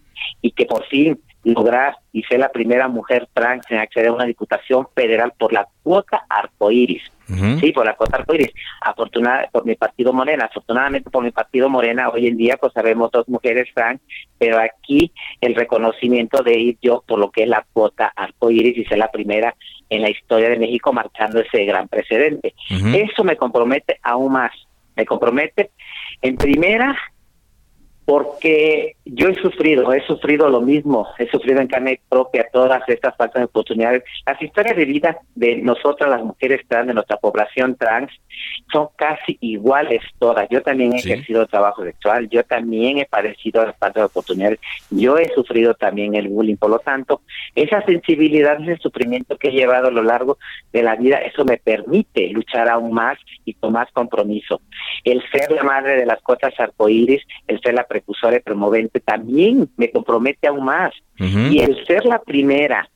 y que por fin lograr y ser la primera mujer trans en acceder a una diputación federal por la cuota arcoíris. Sí, por la cuota arcoíris. Afortunadamente por mi partido Morena, afortunadamente por mi partido Morena, hoy en día pues sabemos dos mujeres trans, pero aquí el reconocimiento de ir yo por lo que es la cuota arcoíris y ser la primera en la historia de México marcando ese gran precedente. Eso me compromete aún más, me compromete en primera porque yo he sufrido, he sufrido lo mismo, he sufrido en carne propia todas estas faltas de oportunidades. Las historias de vida de nosotras, las mujeres trans, de nuestra población trans, son casi iguales todas. Yo también he ejercido trabajo sexual, yo también he padecido las faltas de oportunidades, yo he sufrido también el bullying. Por lo tanto, esa sensibilidad, ese sufrimiento que he llevado a lo largo de la vida, eso me permite luchar aún más y con más compromiso. El ser la madre de las cotas arcoíris, el ser la precursora y promovente también me compromete aún más. Y el ser la primera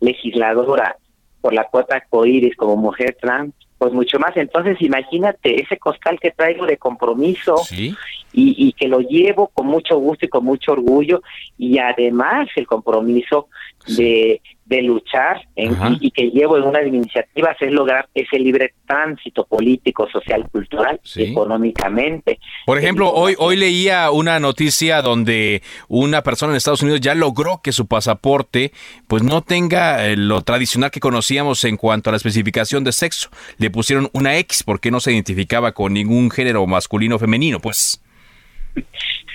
legisladora por la cuota arcoíris como mujer trans, pues mucho más. Entonces, imagínate ese costal que traigo de compromiso y, y, que lo llevo con mucho gusto y con mucho orgullo, y además el compromiso de de luchar en, y, que llevo en una de mis iniciativas es lograr ese libre tránsito político, social, cultural, económicamente. Por ejemplo, hoy, hoy leía una noticia donde una persona en Estados Unidos ya logró que su pasaporte pues no tenga eh, lo tradicional que conocíamos en cuanto a la especificación de sexo. Le pusieron una X porque no se identificaba con ningún género masculino o femenino, pues.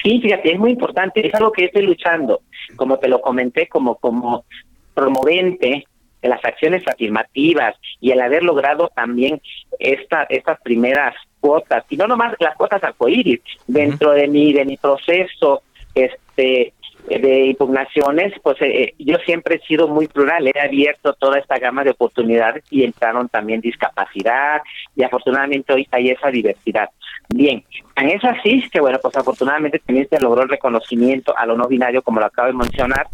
Sí, fíjate, es muy importante, es algo que estoy luchando, como te lo comenté, como, como promovente de las acciones afirmativas y el haber logrado también esta, estas primeras cuotas, y no nomás las cuotas arcoíris, dentro de mi, de mi proceso este de impugnaciones, pues eh, eh, yo siempre he sido muy plural, he abierto toda esta gama de oportunidades y entraron también discapacidad y afortunadamente hoy hay esa diversidad. Bien, en es así que bueno, pues afortunadamente también se logró el reconocimiento a lo no binario como lo acabo de mencionar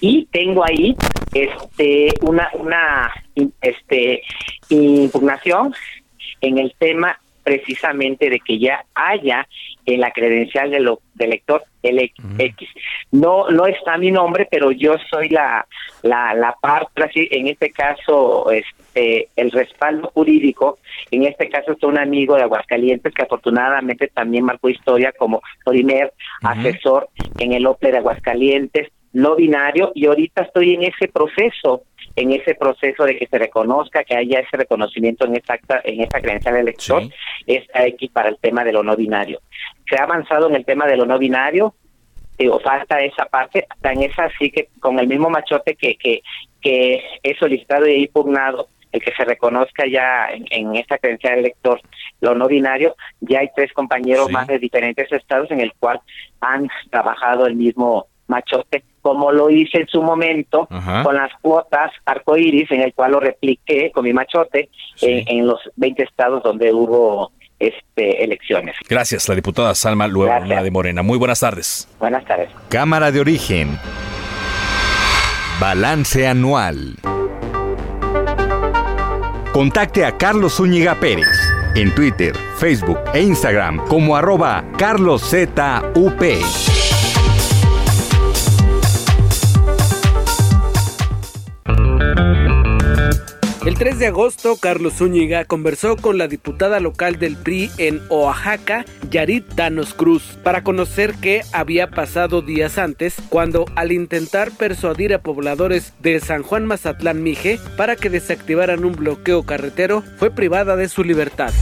y tengo ahí este una una este impugnación en el tema precisamente de que ya haya en la credencial de lo, del lector LX. No no está mi nombre, pero yo soy la la, la parte, en este caso, este, el respaldo jurídico, en este caso es un amigo de Aguascalientes que afortunadamente también marcó historia como primer asesor en el OPE de Aguascalientes, no binario, y ahorita estoy en ese proceso en ese proceso de que se reconozca, que haya ese reconocimiento en esta, en esta credencial del elector, es X para el tema de lo no binario. Se ha avanzado en el tema de lo no binario, digo, falta esa parte, tan es así que con el mismo machote que, que, que he solicitado y he impugnado, el que se reconozca ya en, esta credencial del elector lo no binario, ya hay tres compañeros más de diferentes estados en el cual han trabajado el mismo machote, como lo hice en su momento con las cuotas arcoíris, en el cual lo repliqué con mi machote en, los 20 estados donde hubo este, elecciones. Gracias, la diputada Salma Lueva de Morena. Muy buenas tardes. Buenas tardes. Cámara de Origen. Balance anual. Contacte a Carlos Zúñiga Pérez en Twitter, Facebook e Instagram como arroba carloszup. El 3 de agosto, Carlos Zúñiga conversó con la diputada local del PRI en Oaxaca, Yarit Danos Cruz, para conocer qué había pasado días antes cuando, al intentar persuadir a pobladores de San Juan Mazatlán Mije para que desactivaran un bloqueo carretero, fue privada de su libertad.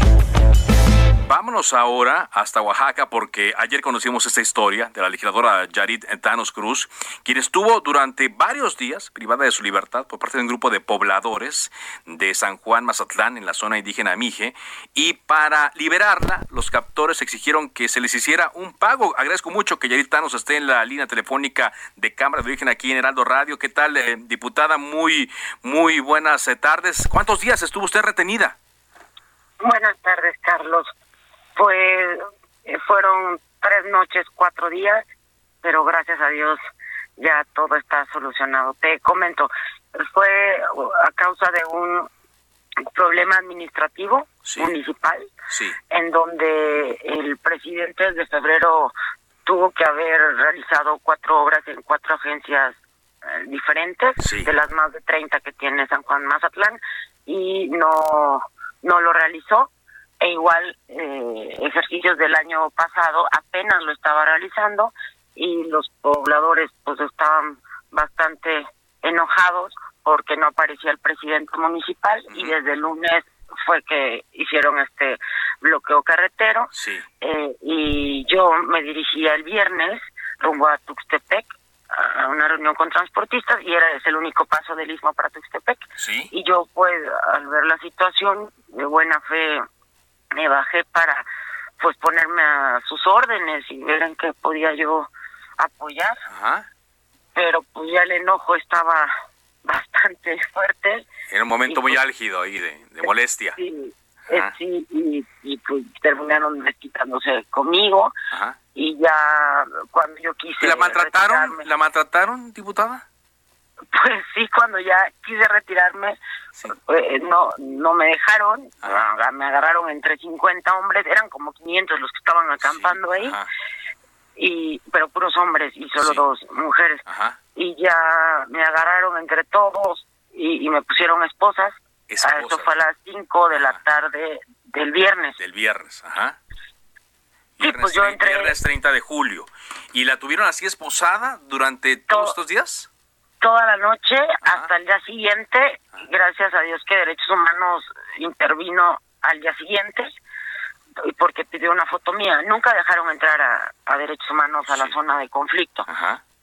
Vámonos ahora hasta Oaxaca porque ayer conocimos esta historia de la legisladora Yarit Thanos Cruz, quien estuvo durante varios días privada de su libertad por parte de un grupo de pobladores de San Juan Mazatlán en la zona indígena Mije y para liberarla los captores exigieron que se les hiciera un pago. Agradezco mucho que Yarit Thanos esté en la línea telefónica de Cámara de Origen aquí en Heraldo Radio. ¿Qué tal, eh, diputada? Muy, muy buenas eh, tardes. ¿Cuántos días estuvo usted retenida? Buenas tardes, Carlos. Pues fueron tres noches, cuatro días, pero gracias a Dios ya todo está solucionado. Te comento, fue a causa de un problema administrativo municipal, en donde el presidente de febrero tuvo que haber realizado cuatro obras en cuatro agencias eh, diferentes, de las más de 30 que tiene San Juan Mazatlán, y no, no lo realizó e igual eh, ejercicios del año pasado apenas lo estaba realizando y los pobladores pues estaban bastante enojados porque no aparecía el presidente municipal y desde el lunes fue que hicieron este bloqueo carretero. Eh, y yo me dirigía el viernes rumbo a Tuxtepec a una reunión con transportistas y era ese el único paso del istmo para Tuxtepec. Y yo pues al ver la situación de buena fe me bajé para pues ponerme a sus órdenes y ver en qué podía yo apoyar. Pero pues ya el enojo estaba bastante fuerte. Era un momento muy pues, álgido ahí de, molestia. Sí, eh, sí y, pues terminaron desquitándose conmigo y ya cuando yo quise... ¿La maltrataron? ¿La maltrataron, diputada? Pues sí, cuando ya quise retirarme, eh, no no me dejaron, me agarraron entre 50 hombres, eran como 500 los que estaban acampando ahí, y pero puros hombres y solo dos mujeres. Y ya me agarraron entre todos y, me pusieron esposas. Eso fue a las 5 de la tarde del viernes. Del viernes, ajá. Viernes, pues yo entré... Viernes 30 de julio. ¿Y la tuvieron así esposada durante todos estos días? Toda la noche hasta el día siguiente. Gracias a Dios que Derechos Humanos intervino al día siguiente porque pidió una foto mía. Nunca dejaron entrar a, Derechos Humanos a la zona de conflicto.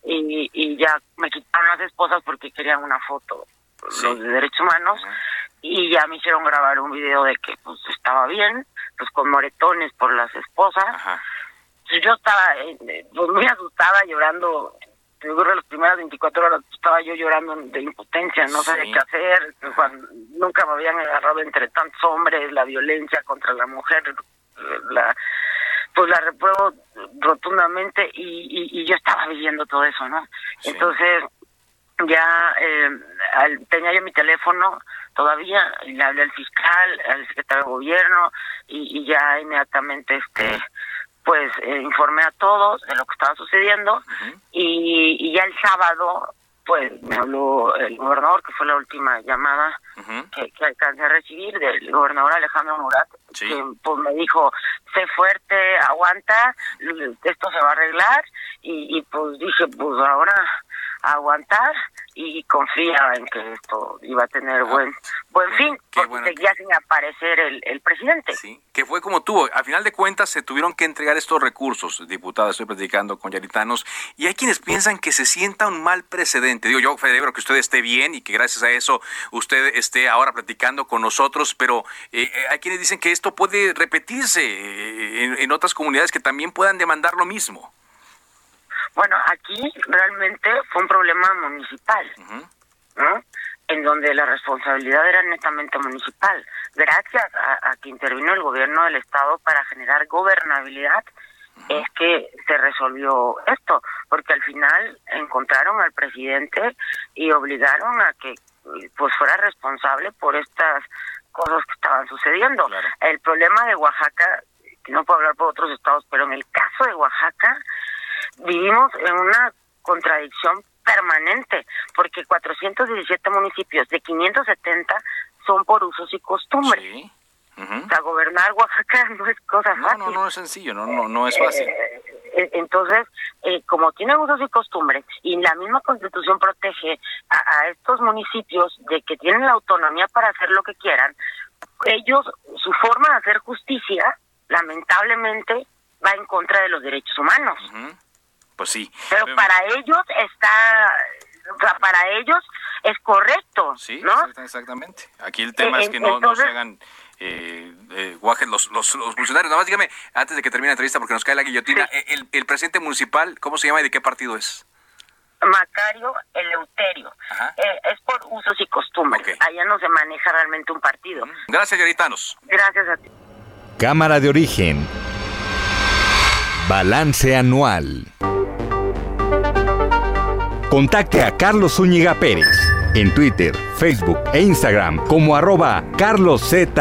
Y, y, ya me quitaron las esposas porque querían una foto los de Derechos Humanos y ya me hicieron grabar un video de que pues estaba bien, pues con moretones por las esposas. Yo estaba eh, pues, muy asustada, llorando te digo, las primeras 24 horas estaba yo llorando de impotencia, no sabía qué hacer, nunca me habían agarrado entre tantos hombres, la violencia contra la mujer, la pues la repruebo rotundamente y, y, yo estaba viviendo todo eso, ¿no? Entonces, ya eh, tenía yo mi teléfono todavía, y le hablé al fiscal, al secretario de gobierno, y, y ya inmediatamente este pues eh, informé a todos de lo que estaba sucediendo y, ya el sábado pues me habló el gobernador, que fue la última llamada que, que, alcancé a recibir del gobernador Alejandro Murat, que pues me dijo, sé fuerte, aguanta, esto se va a arreglar, y, y pues dije, pues ahora aguantar y confía en que esto iba a tener ah, buen buen fin, porque seguía sin aparecer el, el presidente. Sí, que fue como tuvo. Al final de cuentas se tuvieron que entregar estos recursos, diputada, estoy platicando con yaritanos, y hay quienes piensan que se sienta un mal precedente. Digo yo, celebro que usted esté bien y que gracias a eso usted esté ahora platicando con nosotros, pero eh, eh, hay quienes dicen que esto puede repetirse eh, en, otras comunidades que también puedan demandar lo mismo. Bueno, aquí realmente fue un problema municipal, ¿no? En donde la responsabilidad era netamente municipal. Gracias a, que intervino el gobierno del estado para generar gobernabilidad, es que se resolvió esto, porque al final encontraron al presidente y obligaron a que pues fuera responsable por estas cosas que estaban sucediendo. El problema de Oaxaca, no puedo hablar por otros estados, pero en el caso de Oaxaca, vivimos en una contradicción permanente, porque 417 municipios de 570 son por usos y costumbres. O sea, gobernar Oaxaca no es cosa fácil. No, no, es sencillo, no, no, no es fácil. Eh, eh, entonces, eh, como tienen usos y costumbres, y la misma constitución protege a, a, estos municipios de que tienen la autonomía para hacer lo que quieran, ellos, su forma de hacer justicia, lamentablemente, va en contra de los derechos humanos. Pues sí. Pero para ellos está, o sea, para ellos es correcto. Sí, ¿no? exactamente. Aquí el tema es que no, no se hagan eh, eh, los, los, los, funcionarios. Nada más dígame, antes de que termine la entrevista, porque nos cae la guillotina, eh, el, el, presidente municipal, ¿cómo se llama y de qué partido es? Macario Eleuterio. Eh, es por usos y costumbres. Allá no se maneja realmente un partido. Gracias, Yaritanos. Gracias a ti. Cámara de origen. Balance anual. Contacte a Carlos Zúñiga Pérez en Twitter, Facebook e Instagram como arroba carloszup.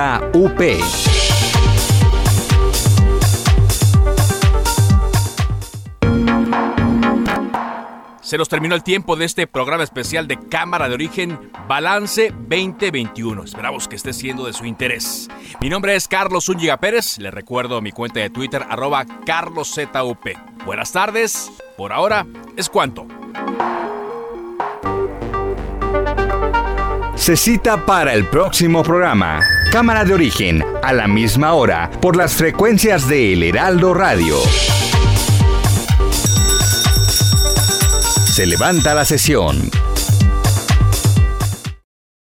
Se nos terminó el tiempo de este programa especial de Cámara de Origen Balance 2021. Esperamos que esté siendo de su interés. Mi nombre es Carlos Zúñiga Pérez. Les recuerdo mi cuenta de Twitter, arroba carloszup. Buenas tardes. Por ahora es cuanto. Se cita para el próximo programa. Cámara de Origen, a la misma hora, por las frecuencias de El Heraldo Radio. Se levanta la sesión.